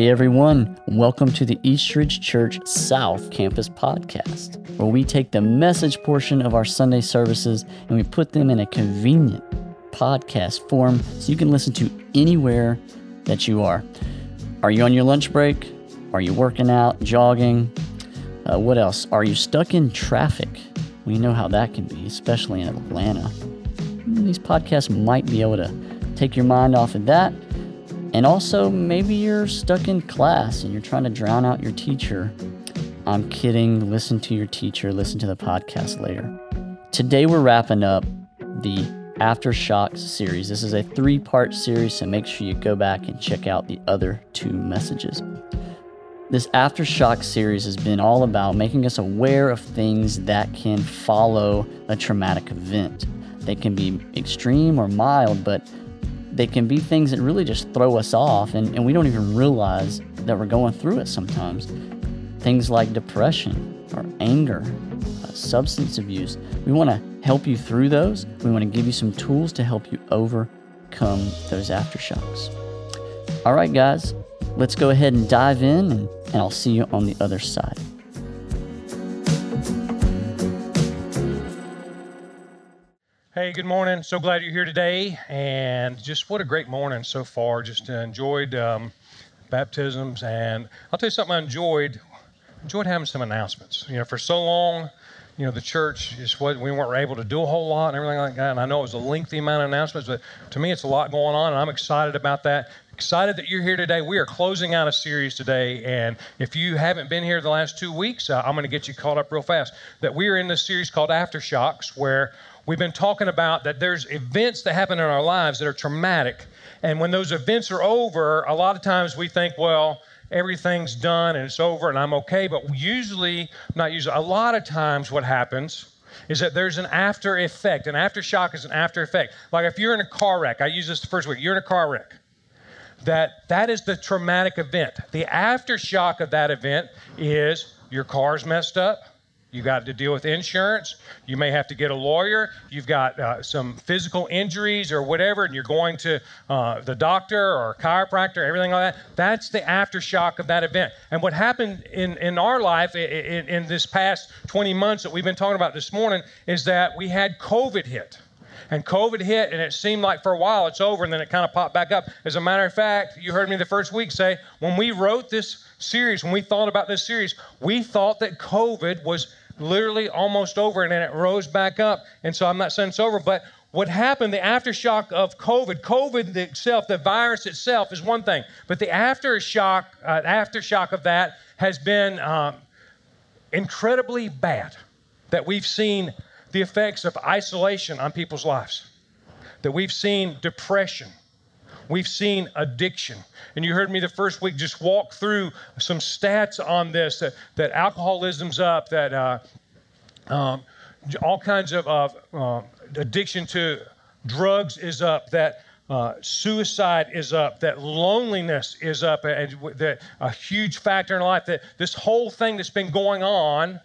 Hey everyone, welcome to the Eastridge Church South Campus Podcast, where we take the message portion of our Sunday services and we put them in a convenient podcast form so you can listen to anywhere that you are. Are you on your lunch break? Are you working out, jogging? Uh, what else? Are you stuck in traffic? We know how that can be, especially in Atlanta. These podcasts might be able to take your mind off of that. And also, maybe you're stuck in class and you're trying to drown out your teacher. I'm kidding. Listen to your teacher, listen to the podcast later. Today, we're wrapping up the Aftershocks series. This is a three part series, so make sure you go back and check out the other two messages. This Aftershock series has been all about making us aware of things that can follow a traumatic event. They can be extreme or mild, but they can be things that really just throw us off, and, and we don't even realize that we're going through it sometimes. Things like depression or anger, uh, substance abuse. We want to help you through those. We want to give you some tools to help you overcome those aftershocks. All right, guys, let's go ahead and dive in, and, and I'll see you on the other side. Hey, good morning. So glad you're here today. And just what a great morning so far. Just enjoyed um, baptisms. And I'll tell you something I enjoyed. Enjoyed having some announcements. You know, for so long, you know, the church just what we weren't able to do a whole lot and everything like that. And I know it was a lengthy amount of announcements, but to me, it's a lot going on, and I'm excited about that. Excited that you're here today. We are closing out a series today, and if you haven't been here the last two weeks, uh, I'm going to get you caught up real fast. That we are in this series called Aftershocks, where we've been talking about that there's events that happen in our lives that are traumatic, and when those events are over, a lot of times we think, well everything's done and it's over and I'm okay. But usually, not usually, a lot of times what happens is that there's an after effect. An aftershock is an after effect. Like if you're in a car wreck, I use this the first week, you're in a car wreck. That that is the traumatic event. The aftershock of that event is your car's messed up, you got to deal with insurance. You may have to get a lawyer. You've got uh, some physical injuries or whatever, and you're going to uh, the doctor or chiropractor, everything like that. That's the aftershock of that event. And what happened in, in our life in, in this past 20 months that we've been talking about this morning is that we had COVID hit. And COVID hit, and it seemed like for a while it's over, and then it kind of popped back up. As a matter of fact, you heard me the first week say, when we wrote this series, when we thought about this series, we thought that COVID was literally almost over, and then it rose back up. And so I'm not saying it's over, but what happened, the aftershock of COVID, COVID itself, the virus itself is one thing, but the aftershock, uh, aftershock of that has been um, incredibly bad. That we've seen the effects of isolation on people's lives, that we've seen depression, We've seen addiction. And you heard me the first week just walk through some stats on this that, that alcoholism's up, that uh, um, all kinds of uh, addiction to drugs is up, that uh, suicide is up, that loneliness is up, and that a huge factor in life. That this whole thing that's been going on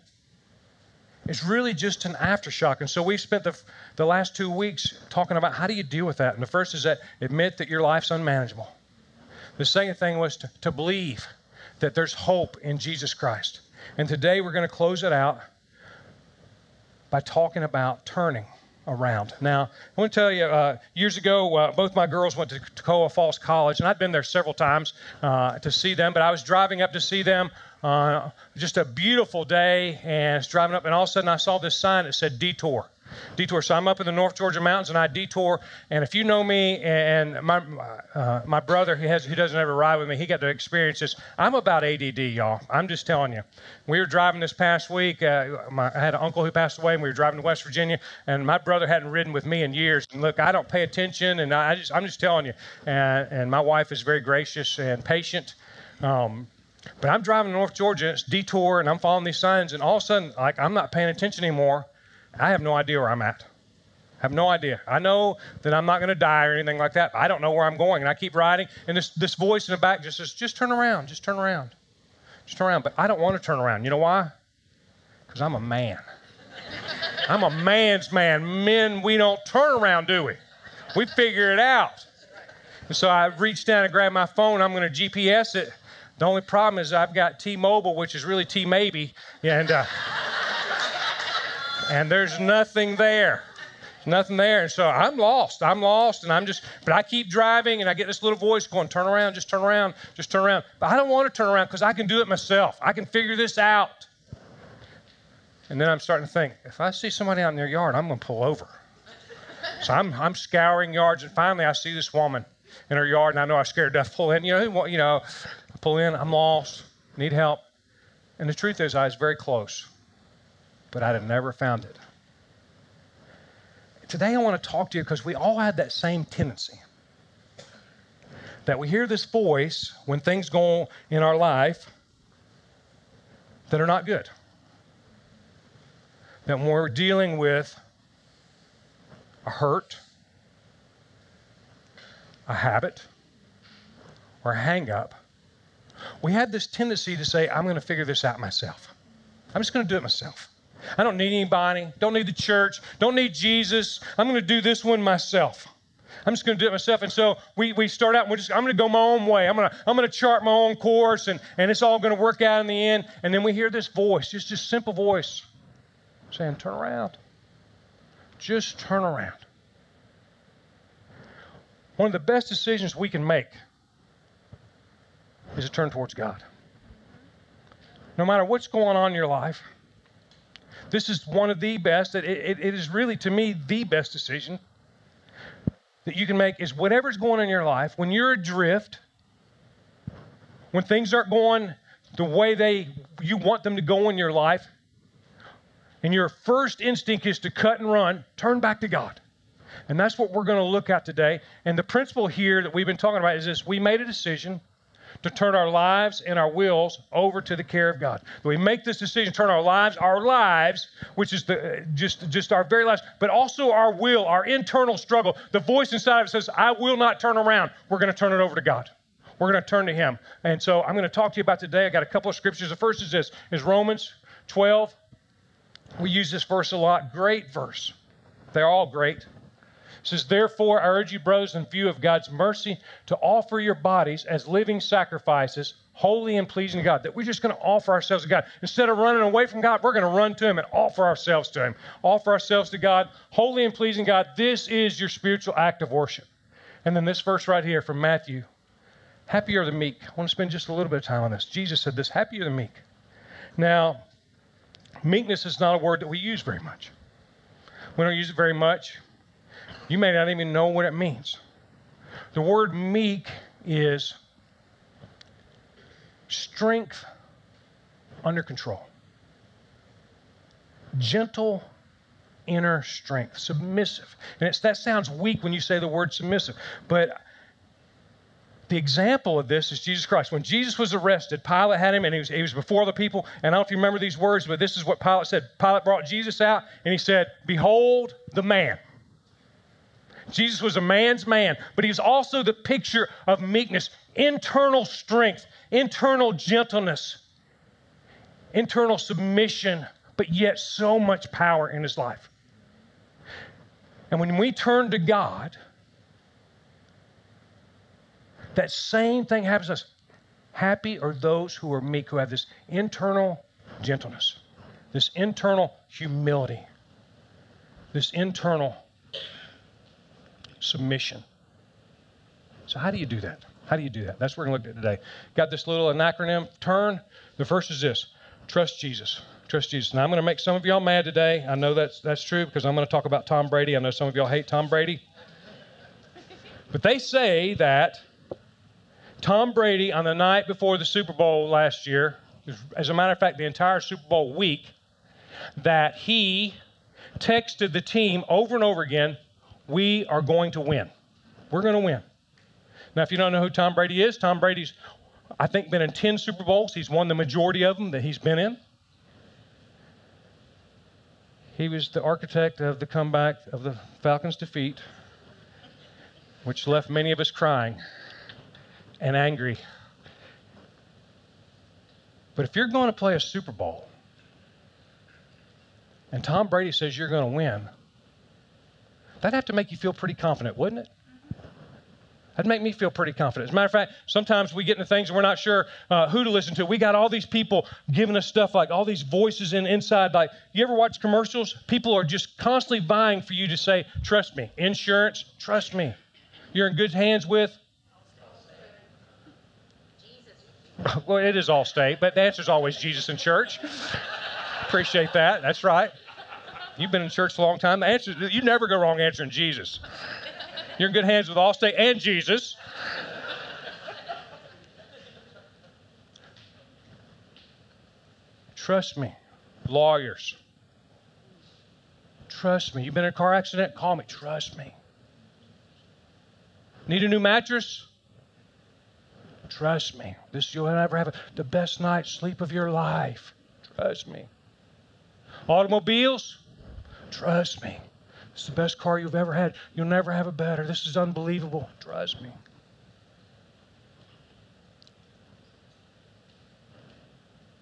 is really just an aftershock. And so we've spent the, the last two weeks talking about how do you deal with that. And the first is that admit that your life's unmanageable. The second thing was to, to believe that there's hope in Jesus Christ. And today we're going to close it out by talking about turning around. Now, I want to tell you, uh, years ago, uh, both my girls went to Toccoa Falls College, and I'd been there several times uh, to see them, but I was driving up to see them uh, just a beautiful day, and it's driving up, and all of a sudden I saw this sign that said detour. Detour. So I'm up in the North Georgia mountains, and I detour. And if you know me, and my uh, my brother, who has who doesn't ever ride with me, he got to experience this. I'm about ADD, y'all. I'm just telling you. We were driving this past week. Uh, my, I had an uncle who passed away, and we were driving to West Virginia. And my brother hadn't ridden with me in years. And look, I don't pay attention, and I just I'm just telling you. And and my wife is very gracious and patient. Um, but I'm driving to North Georgia, it's detour, and I'm following these signs, and all of a sudden, like, I'm not paying attention anymore. I have no idea where I'm at. I have no idea. I know that I'm not going to die or anything like that. I don't know where I'm going. And I keep riding, and this, this voice in the back just says, just turn around, just turn around, just turn around. But I don't want to turn around. You know why? Because I'm a man. I'm a man's man. Men, we don't turn around, do we? We figure it out. And so I reached down and grabbed my phone. I'm going to GPS it The only problem is I've got T-Mobile, which is really T-Maybe, and uh, and there's nothing there nothing there. And so I'm lost. I'm lost. And I'm just, but I keep driving and I get this little voice going, turn around, just turn around, just turn around. But I don't want to turn around because I can do it myself. I can figure this out. And then I'm starting to think, if I see somebody out in their yard, I'm going to pull over. So I'm, I'm scouring yards. And finally, I see this woman in her yard. And I know I scared death. Pull in, you know, you know, I pull in, I'm lost, need help. And the truth is, I was very close, but I'd have never found it today I want to talk to you because we all have that same tendency. That we hear this voice when things go in our life that are not good. That when we're dealing with a hurt, a habit, or a hang up, we have this tendency to say, I'm going to figure this out myself. I'm just going to do it myself. I don't need anybody, don't need the church, don't need Jesus. I'm going to do this one myself. I'm just going to do it myself. And so we, we start out, and we're just, I'm going to go my own way. I'm going to, I'm going to chart my own course, and, and it's all going to work out in the end. And then we hear this voice, just this simple voice saying, Turn around. Just turn around. One of the best decisions we can make is to turn towards God. No matter what's going on in your life, this is one of the best. It, it, it is really, to me, the best decision that you can make is whatever's going on in your life, when you're adrift, when things aren't going the way they you want them to go in your life, and your first instinct is to cut and run, turn back to God. And that's what we're going to look at today. And the principle here that we've been talking about is this we made a decision to turn our lives and our wills over to the care of God. We make this decision, turn our lives, our lives, which is the just just our very lives, but also our will, our internal struggle. The voice inside of us says, "I will not turn around." We're going to turn it over to God. We're going to turn to Him. And so I'm going to talk to you about today. I got a couple of scriptures. The first is this: is Romans 12. We use this verse a lot. Great verse. They're all great says, Therefore, I urge you, brothers, in view of God's mercy, to offer your bodies as living sacrifices, holy and pleasing to God. That we're just going to offer ourselves to God. Instead of running away from God, we're going to run to Him and offer ourselves to Him. Offer ourselves to God, holy and pleasing God. This is your spiritual act of worship. And then this verse right here from Matthew Happy are the meek. I want to spend just a little bit of time on this. Jesus said this Happy are the meek. Now, meekness is not a word that we use very much. We don't use it very much. You may not even know what it means. The word meek is strength under control, gentle inner strength, submissive. And that sounds weak when you say the word submissive, but the example of this is Jesus Christ. When Jesus was arrested, Pilate had him, and he was, he was before the people. And I don't know if you remember these words, but this is what Pilate said. Pilate brought Jesus out, and he said, Behold the man. Jesus was a man's man, but he was also the picture of meekness, internal strength, internal gentleness, internal submission, but yet so much power in his life. And when we turn to God, that same thing happens to us. Happy are those who are meek, who have this internal gentleness, this internal humility, this internal submission. So, how do you do that? How do you do that? That's what we're going to look at today. Got this little acronym, turn. The first is this trust Jesus. Trust Jesus. Now, I'm going to make some of y'all mad today. I know that's, that's true because I'm going to talk about Tom Brady. I know some of y'all hate Tom Brady. But they say that Tom Brady, on the night before the Super Bowl last year, as a matter of fact, the entire Super Bowl week, that he texted the team over and over again we are going to win. We're going to win. Now, if you don't know who Tom Brady is, Tom Brady's, I think, been in 10 Super Bowls. He's won the majority of them that he's been in. He was the architect of the comeback of the Falcons' defeat, which left many of us crying and angry. But if you're going to play a Super Bowl and Tom Brady says you're going to win, That'd have to make you feel pretty confident, wouldn't it? That'd make me feel pretty confident. As a matter of fact, sometimes we get into things and we're not sure uh, who to listen to. We got all these people giving us stuff like all these voices in inside. Like, you ever watch commercials? People are just constantly vying for you to say, "Trust me." Insurance, trust me. You're in good hands with. Well, it is Allstate, but the answer is always Jesus in church. Appreciate that. That's right. You've been in church a long time. The answer, you never go wrong answering Jesus. You're in good hands with Allstate and Jesus. Trust me, lawyers. Trust me. You've been in a car accident? Call me. Trust me. Need a new mattress? Trust me. This you'll never have the best night's sleep of your life. Trust me. Automobiles? Trust me. It's the best car you've ever had. You'll never have a better. This is unbelievable. Trust me.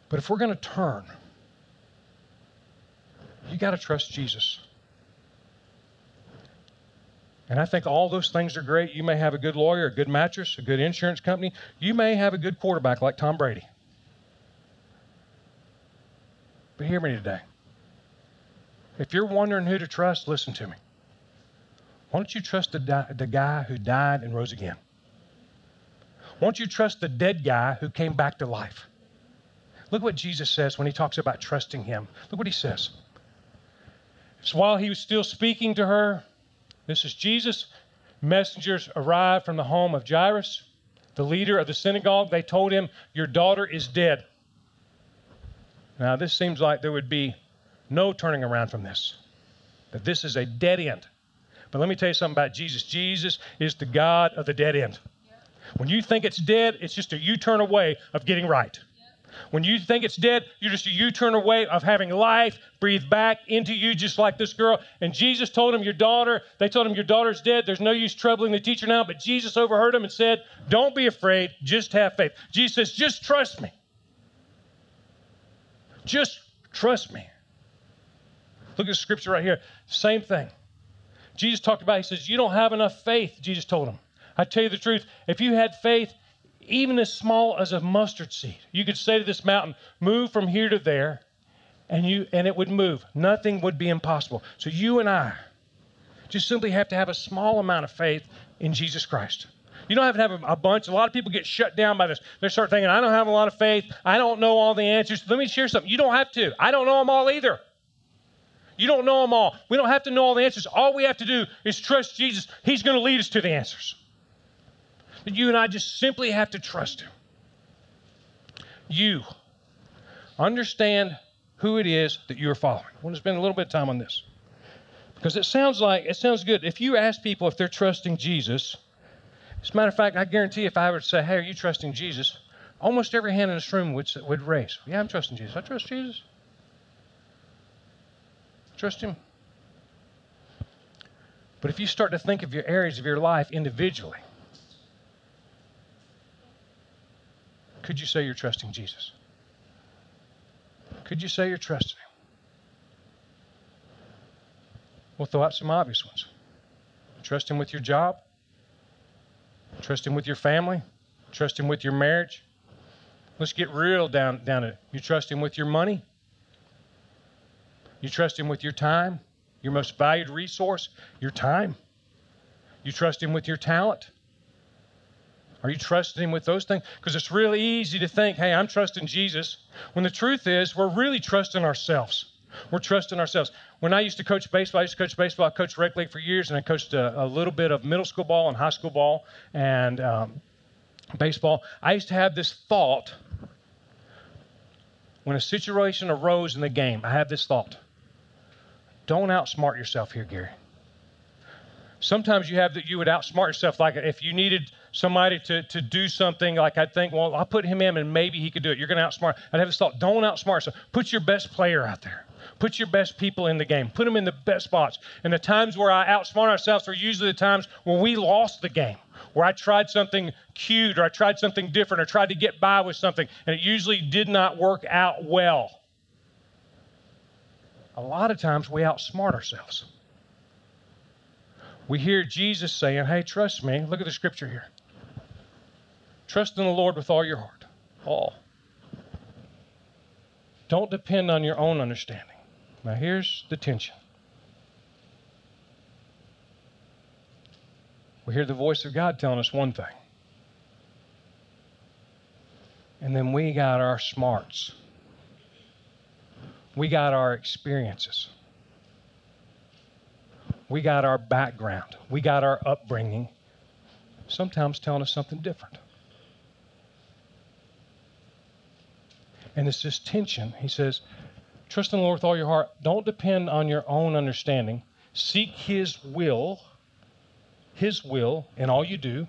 But if we're going to turn, you got to trust Jesus. And I think all those things are great. You may have a good lawyer, a good mattress, a good insurance company. You may have a good quarterback like Tom Brady. But hear me today. If you're wondering who to trust, listen to me. Why don't you trust the, di- the guy who died and rose again? Why don't you trust the dead guy who came back to life? Look what Jesus says when he talks about trusting him. Look what he says. It's while he was still speaking to her, this is Jesus. Messengers arrived from the home of Jairus, the leader of the synagogue. They told him, Your daughter is dead. Now, this seems like there would be no turning around from this. That this is a dead end. But let me tell you something about Jesus. Jesus is the God of the dead end. When you think it's dead, it's just a U turn away of getting right. When you think it's dead, you're just a U turn away of having life breathe back into you, just like this girl. And Jesus told him, Your daughter, they told him, Your daughter's dead. There's no use troubling the teacher now. But Jesus overheard him and said, Don't be afraid, just have faith. Jesus says, Just trust me. Just trust me. Look at the scripture right here. Same thing. Jesus talked about, he says, You don't have enough faith, Jesus told him. I tell you the truth, if you had faith, even as small as a mustard seed, you could say to this mountain, Move from here to there, and you and it would move. Nothing would be impossible. So you and I just simply have to have a small amount of faith in Jesus Christ. You don't have to have a, a, bunch. A lot of people get shut down by this. They start thinking, I don't have a lot of faith. I don't know all the answers. Let me share something. You don't have to. I don't know them all either. You don't know them all. We don't have to know all the answers. All we have to do is trust Jesus. He's going to lead us to the answers. But you and I just simply have to trust Him. You understand who it is that you are following. I want to spend a little bit of time on this. Because it sounds like, it sounds good. If you ask people if they're trusting Jesus, as a matter of fact, I guarantee if I were to say, hey, are you trusting Jesus? Almost every hand in this room would, would raise. Yeah, I'm trusting Jesus. I trust Jesus. Trust Him. But if you start to think of your areas of your life individually, could you say you're trusting Jesus? Could you say you're trusting Him? We'll throw out some obvious ones. Trust Him with your job. Trust Him with your family. Trust Him with your marriage. Let's get real down, down to it. You trust Him with your money. You trust Him with your time, your most valued resource, your time. You trust Him with your talent. Are you trusting Him with those things? Because it's really easy to think, hey, I'm trusting Jesus, when the truth is, we're really trusting ourselves. We're trusting ourselves. When I used to coach baseball, I used to coach baseball. I coached rec league for years, and I coached a, a little bit of middle school ball and high school ball and um, baseball. I used to have this thought when a situation arose in the game. I had this thought don't outsmart yourself here, Gary. Sometimes you have that you would outsmart yourself. Like if you needed somebody to, to do something, like I'd think, well, I'll put him in and maybe he could do it. You're going to outsmart. I'd have this thought, don't outsmart yourself. Put your best player out there. Put your best people in the game. Put them in the best spots. And the times where I outsmart ourselves are usually the times when we lost the game, where I tried something cute or I tried something different or tried to get by with something, and it usually did not work out well a lot of times we outsmart ourselves. We hear Jesus saying, Hey, trust me. Look at the scripture here. Trust in the Lord with all your heart. All. Don't depend on your own understanding. Now, here's the tension. We hear the voice of God telling us one thing. And then we got our smarts. We got our experiences. We got our background. We got our upbringing. Sometimes telling us something different. And it's this tension. He says, Trust in the Lord with all your heart. Don't depend on your own understanding. Seek His will, His will in all you do,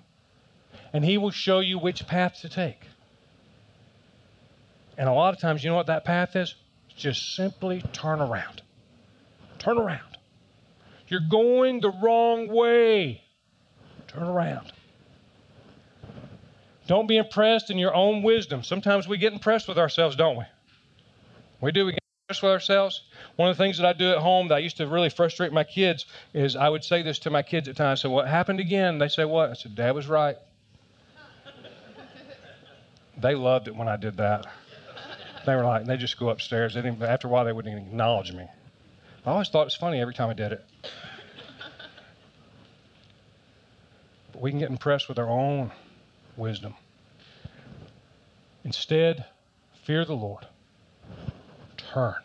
and He will show you which path to take. And a lot of times, you know what that path is? Just simply turn around. Turn around. You're going the wrong way. Turn around. Don't be impressed in your own wisdom. Sometimes we get impressed with ourselves, don't we? We do. We get impressed with ourselves. One of the things that I do at home that I used to really frustrate my kids is I would say this to my kids at times. So, what happened again? They say, What? I said, Dad was right. they loved it when I did that. They were like, they just go upstairs. They didn't, after a while, they wouldn't even acknowledge me. I always thought it was funny every time I did it. But we can get impressed with our own wisdom. Instead, fear the Lord. Turn.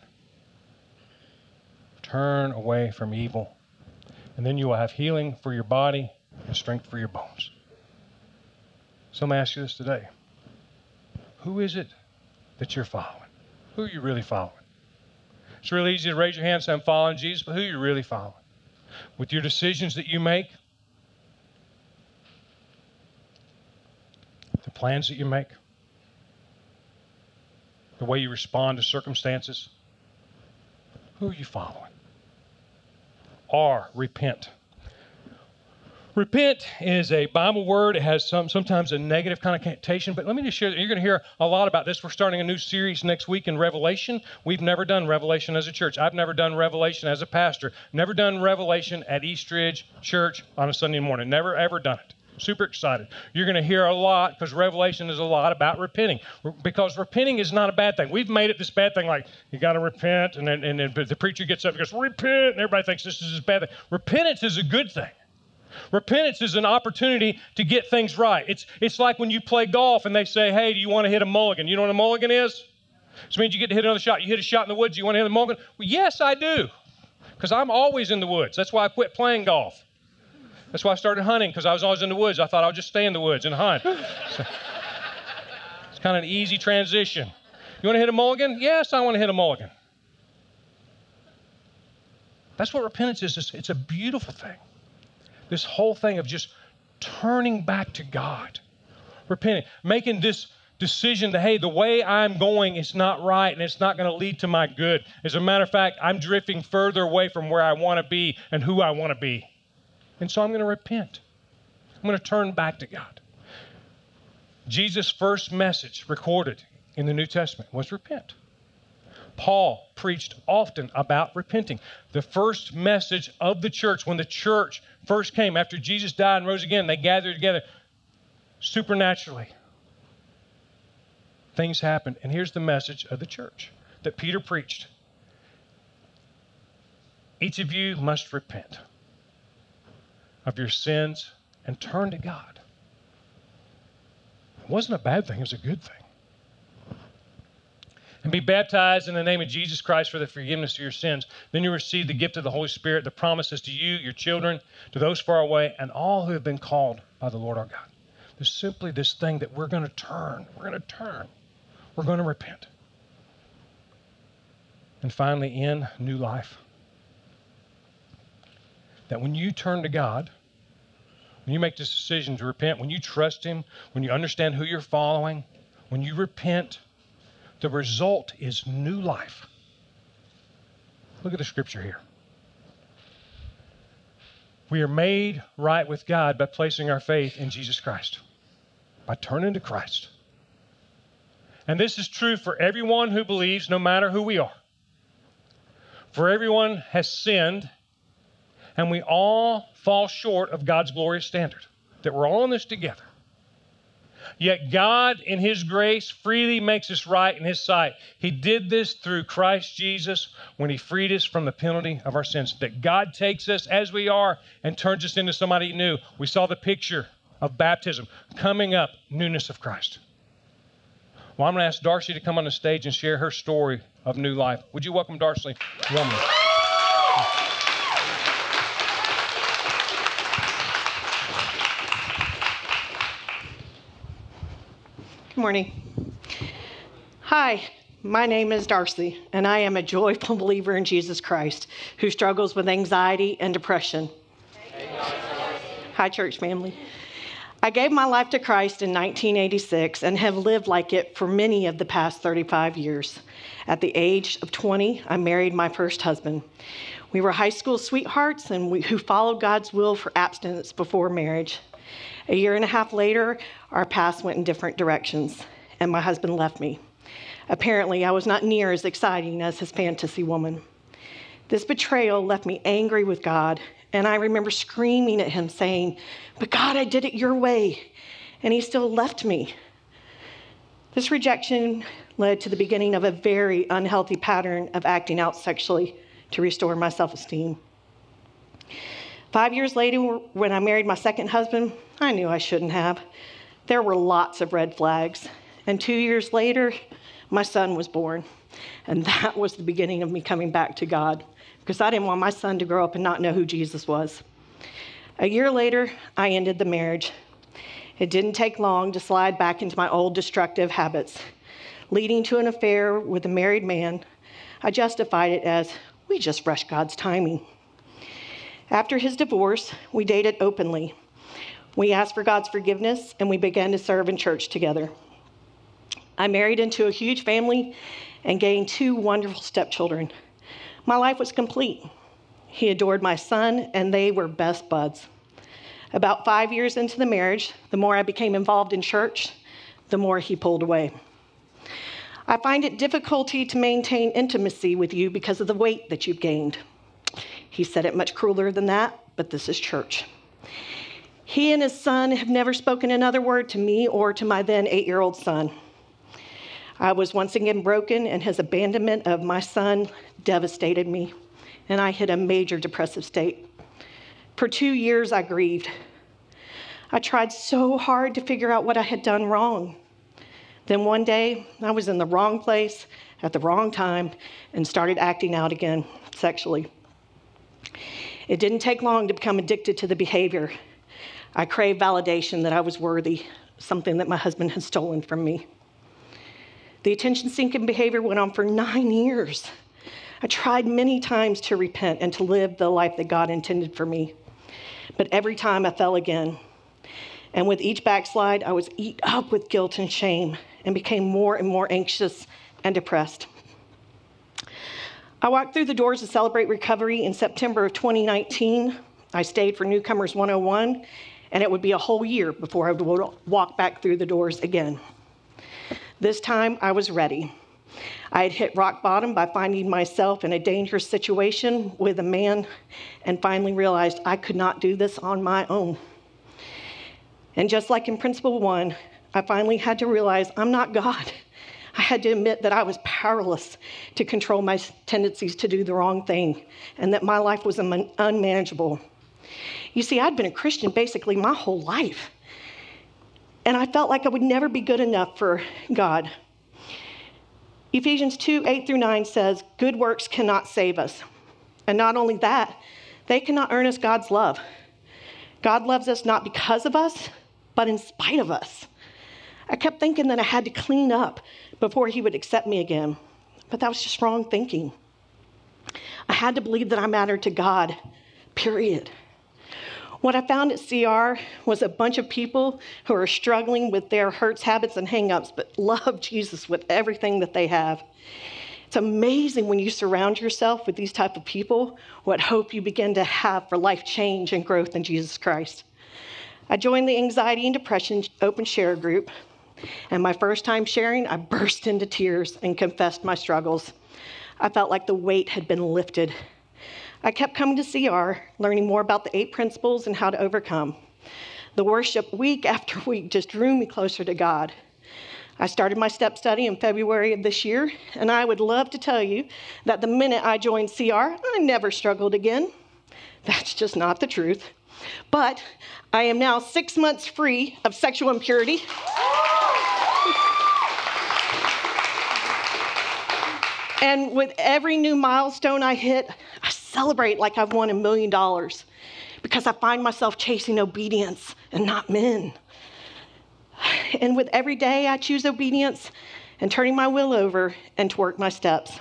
Turn away from evil. And then you will have healing for your body and strength for your bones. So me ask you this today. Who is it that you're following? Who are you really following? It's really easy to raise your hand and say, I'm following Jesus, but who are you really following? With your decisions that you make, the plans that you make, the way you respond to circumstances, who are you following? R, repent. Repent is a Bible word. It has some sometimes a negative connotation, but let me just share that you're going to hear a lot about this. We're starting a new series next week in Revelation. We've never done Revelation as a church. I've never done Revelation as a pastor. Never done Revelation at Eastridge Church on a Sunday morning. Never ever done it. Super excited. You're going to hear a lot because Revelation is a lot about repenting. Because repenting is not a bad thing. We've made it this bad thing like you got to repent, and then, and then the preacher gets up and goes, Repent, and everybody thinks this is a bad thing. Repentance is a good thing. Repentance is an opportunity to get things right. It's, it's like when you play golf and they say, hey, do you want to hit a mulligan? You know what a mulligan is? It means you get to hit another shot. You hit a shot in the woods, you want to hit a mulligan? Well, yes, I do. Because I'm always in the woods. That's why I quit playing golf. That's why I started hunting, because I was always in the woods. I thought I would just stay in the woods and hunt. So, it's kind of an easy transition. You want to hit a mulligan? Yes, I want to hit a mulligan. That's what repentance is. It's a beautiful thing this whole thing of just turning back to God, repenting, making this decision that, hey, the way I'm going is not right and it's not going to lead to my good. As a matter of fact, I'm drifting further away from where I want to be and who I want to be. And so I'm going to repent. I'm going to turn back to God. Jesus' first message recorded in the New Testament was repent. Paul preached often about repenting. The first message of the church, when the church first came after Jesus died and rose again, they gathered together supernaturally. Things happened. And here's the message of the church that Peter preached Each of you must repent of your sins and turn to God. It wasn't a bad thing, it was a good thing and be baptized in the name of Jesus Christ for the forgiveness of your sins. Then you receive the gift of the Holy Spirit, the promises to you, your children, to those far away, and all who have been called by the Lord our God. There's simply this thing that we're going to turn. We're going to turn. We're going to repent. And finally, in new life. That when you turn to God, when you make this decision to repent, when you trust Him, when you understand who you're following, when you repent, the result is new life. Look at the scripture here. We are made right with God by placing our faith in Jesus Christ, by turning to Christ. And this is true for everyone who believes, no matter who we are. For everyone has sinned And we all fall short of God's glorious standard, that we're all in this together. Yet God, in His grace, freely makes us right in His sight. He did this through Christ Jesus when He freed us from the penalty of our sins. That God takes us as we are and turns us into somebody new. We saw the picture of baptism coming up, newness of Christ. Well, I'm going to ask Darcy to come on the stage and share her story of new life. Would you welcome Darcy? Woman. Good morning. Hi, my name is Darcy, and I am a joyful believer in Jesus Christ who struggles with anxiety and depression. Hi, church family. I gave my life to Christ in 1986 and have lived like it for many of the past 35 years. At the age of 20, I married my first husband. We were high school sweethearts and we, who followed God's will for abstinence before marriage. A year and a half later, our paths went in different directions, and my husband left me. Apparently, I was not near as exciting as his fantasy woman. This betrayal left me angry with God, and I remember screaming at him, saying, But God, I did it your way, and he still left me. This rejection led to the beginning of a very unhealthy pattern of acting out sexually to restore my self esteem. Five years later, when I married my second husband, I knew I shouldn't have. There were lots of red flags. And two years later, my son was born. And that was the beginning of me coming back to God because I didn't want my son to grow up and not know who Jesus was. A year later, I ended the marriage. It didn't take long to slide back into my old destructive habits, leading to an affair with a married man. I justified it as we just rushed God's timing. After his divorce, we dated openly. We asked for God's forgiveness and we began to serve in church together. I married into a huge family and gained two wonderful stepchildren. My life was complete. He adored my son, and they were best buds. About five years into the marriage, the more I became involved in church, the more he pulled away. I find it difficulty to maintain intimacy with you because of the weight that you've gained. He said it much crueler than that, but this is church. He and his son have never spoken another word to me or to my then eight year old son. I was once again broken, and his abandonment of my son devastated me, and I hit a major depressive state. For two years, I grieved. I tried so hard to figure out what I had done wrong. Then one day, I was in the wrong place at the wrong time and started acting out again sexually. It didn't take long to become addicted to the behavior. I craved validation that I was worthy, something that my husband had stolen from me. The attention seeking behavior went on for nine years. I tried many times to repent and to live the life that God intended for me, but every time I fell again. And with each backslide, I was eat up with guilt and shame and became more and more anxious and depressed. I walked through the doors to celebrate recovery in September of 2019. I stayed for Newcomers 101, and it would be a whole year before I would walk back through the doors again. This time I was ready. I had hit rock bottom by finding myself in a dangerous situation with a man and finally realized I could not do this on my own. And just like in Principle 1, I finally had to realize I'm not God. I had to admit that I was powerless to control my tendencies to do the wrong thing and that my life was unmanageable. You see, I'd been a Christian basically my whole life. And I felt like I would never be good enough for God. Ephesians 2 8 through 9 says, Good works cannot save us. And not only that, they cannot earn us God's love. God loves us not because of us, but in spite of us. I kept thinking that I had to clean up before he would accept me again, but that was just wrong thinking. I had to believe that I mattered to God, period. What I found at CR was a bunch of people who are struggling with their hurts, habits, and hangups, but love Jesus with everything that they have. It's amazing when you surround yourself with these type of people, what hope you begin to have for life change and growth in Jesus Christ. I joined the anxiety and depression open share group and my first time sharing, I burst into tears and confessed my struggles. I felt like the weight had been lifted. I kept coming to CR, learning more about the eight principles and how to overcome. The worship week after week just drew me closer to God. I started my step study in February of this year, and I would love to tell you that the minute I joined CR, I never struggled again. That's just not the truth. But I am now six months free of sexual impurity. And with every new milestone I hit, I celebrate like I've won a million dollars because I find myself chasing obedience and not men. And with every day, I choose obedience and turning my will over and to work my steps.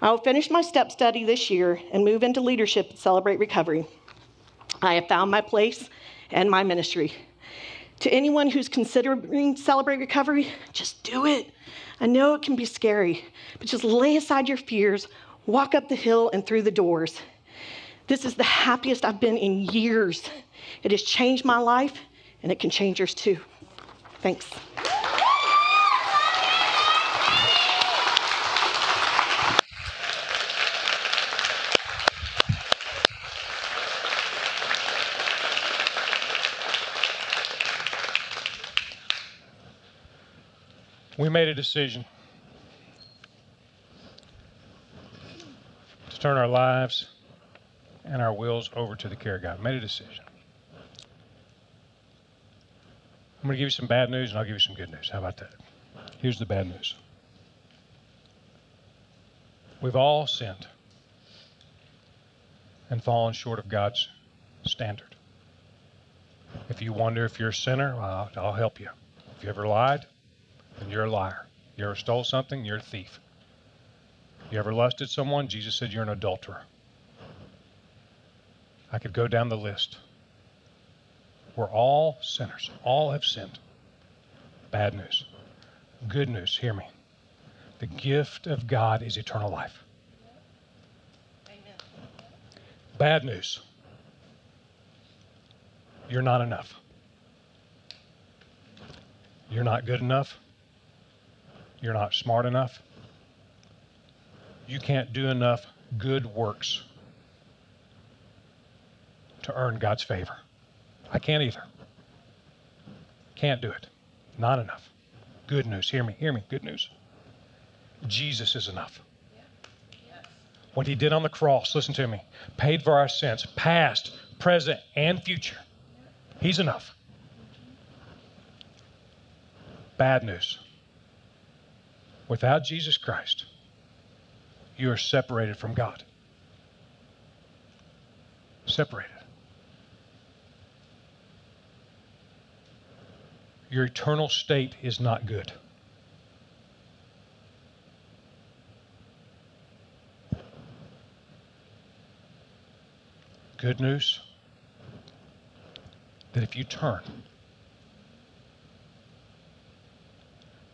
I will finish my step study this year and move into leadership at Celebrate Recovery. I have found my place and my ministry. To anyone who's considering Celebrate Recovery, just do it. I know it can be scary, but just lay aside your fears, walk up the hill and through the doors. This is the happiest I've been in years. It has changed my life, and it can change yours too. Thanks. We made a decision to turn our lives and our wills over to the care of God. Made a decision. I'm going to give you some bad news and I'll give you some good news. How about that? Here's the bad news we've all sinned and fallen short of God's standard. If you wonder if you're a sinner, well, I'll help you. If you ever lied, then you're a liar. You ever stole something, you're a thief. You ever lusted someone, Jesus said you're an adulterer. I could go down the list. We're all sinners. All have sinned. Bad news. Good news, hear me. The gift of God is eternal life. Amen. Bad news. You're not enough. You're not good enough. You're not smart enough. You can't do enough good works to earn God's favor. I can't either. Can't do it. Not enough. Good news. Hear me. Hear me. Good news. Jesus is enough. What he did on the cross, listen to me, paid for our sins, past, present, and future. He's enough. Bad news. Without Jesus Christ, you are separated from God. Separated. Your eternal state is not good. Good news that if you turn,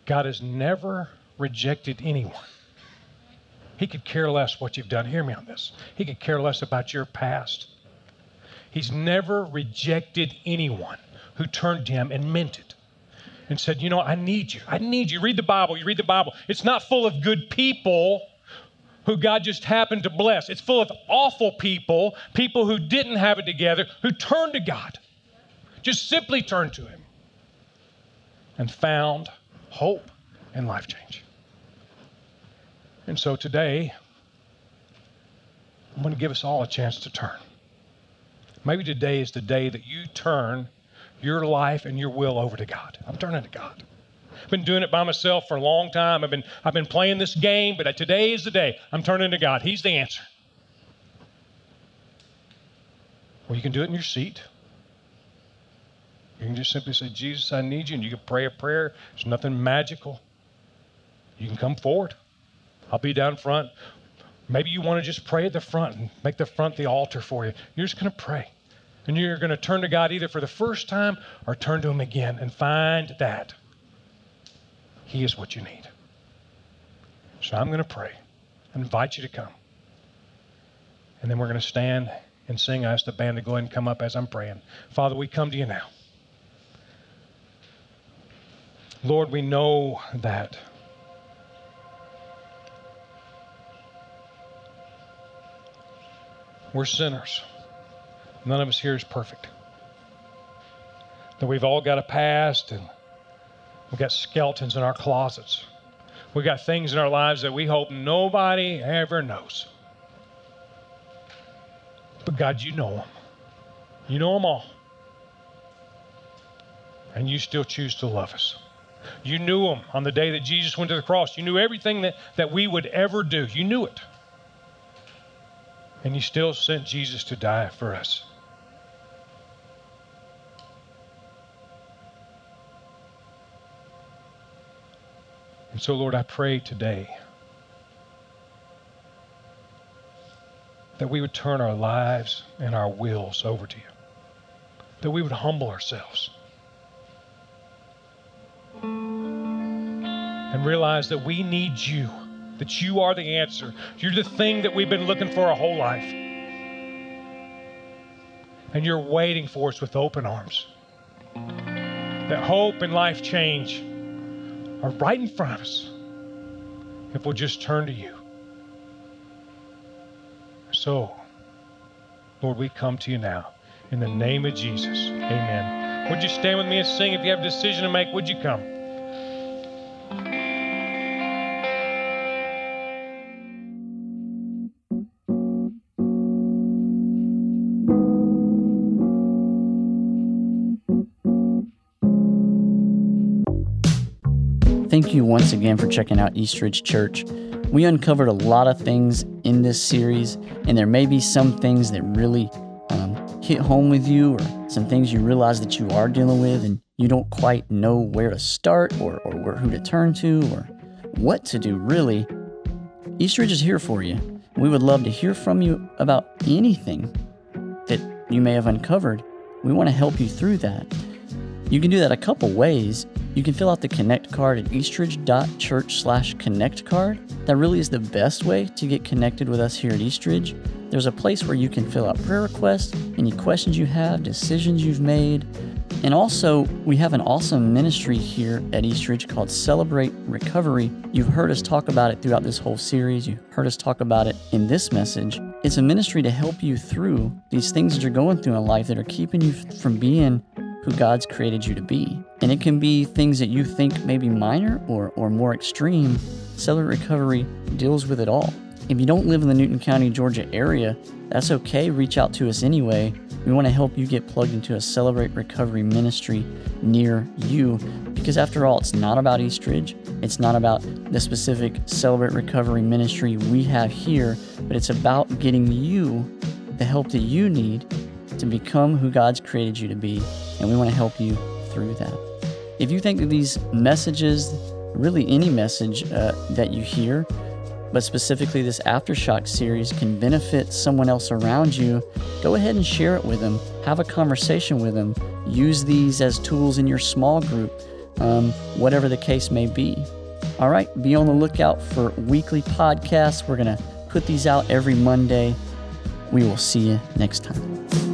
God has never rejected anyone. He could care less what you've done. Hear me on this. He could care less about your past. He's never rejected anyone who turned to him and meant it and said, You know, I need you. I need you. Read the Bible. You read the Bible. It's not full of good people who God just happened to bless, it's full of awful people, people who didn't have it together, who turned to God. Just simply turned to Him and found hope and life change. And so today, I'm going to give us all a chance to turn. Maybe today is the day that you turn your life and your will over to God. I'm turning to God. I've been doing it by myself for a long time. I've been, I've been playing this game, but today is the day. I'm turning to God. He's the answer. Well, you can do it in your seat. You can just simply say, Jesus, I need you. And you can pray a prayer. There's nothing magical. You can come forward. I'll be down front. Maybe you want to just pray at the front and make the front the altar for you. You're just going to pray. And you're going to turn to God either for the first time or turn to Him again and find that He is what you need. So I'm going to pray and invite you to come. And then we're going to stand and sing. I ask the band to go ahead and come up as I'm praying. Father, we come to you now. Lord, we know that we're sinners. None of us here is perfect. That we've all got a past and we've got skeletons in our closets. We've got things in our lives that we hope nobody ever knows. But God, you know them. You know them all. And you still choose to love us. You knew them on the day that Jesus went to the cross. You knew everything that, that we would ever do. You knew it. And he still sent Jesus to die for us. And so, Lord, I pray today that we would turn our lives and our wills over to you, that we would humble ourselves and realize that we need you, that you are the answer. You're the thing that we've been looking for our whole life. And you're waiting for us with open arms. That hope and life change are right in front of us if we'll just turn to you. So, Lord, we come to you now in the name of Jesus. Amen. Would you stand with me and sing? If you have a decision to make, would you come? Thank you once again for checking out Eastridge Church. We uncovered a lot of things in this series, and there may be some things that really um, hit home with you, or some things you realize that you are dealing with, and you don't quite know where to start, or, or where, who to turn to, or what to do, really. Eastridge is here for you. We would love to hear from you about anything that you may have uncovered. We want to help you through that. You can do that a couple ways. You can fill out the connect card at eastridge.church slash connect card. That really is the best way to get connected with us here at Eastridge. There's a place where you can fill out prayer requests, any questions you have, decisions you've made. And also, we have an awesome ministry here at Eastridge called Celebrate Recovery. You've heard us talk about it throughout this whole series. You heard us talk about it in this message. It's a ministry to help you through these things that you're going through in life that are keeping you from being who God's created you to be. And it can be things that you think may be minor or, or more extreme. Celebrate Recovery deals with it all. If you don't live in the Newton County, Georgia area, that's okay. Reach out to us anyway. We want to help you get plugged into a Celebrate Recovery ministry near you because, after all, it's not about Eastridge. It's not about the specific Celebrate Recovery ministry we have here, but it's about getting you the help that you need to become who God's created you to be. And we want to help you through that. If you think that these messages, really any message uh, that you hear, but specifically this Aftershock series can benefit someone else around you, go ahead and share it with them. Have a conversation with them. Use these as tools in your small group, um, whatever the case may be. All right, be on the lookout for weekly podcasts. We're going to put these out every Monday. We will see you next time.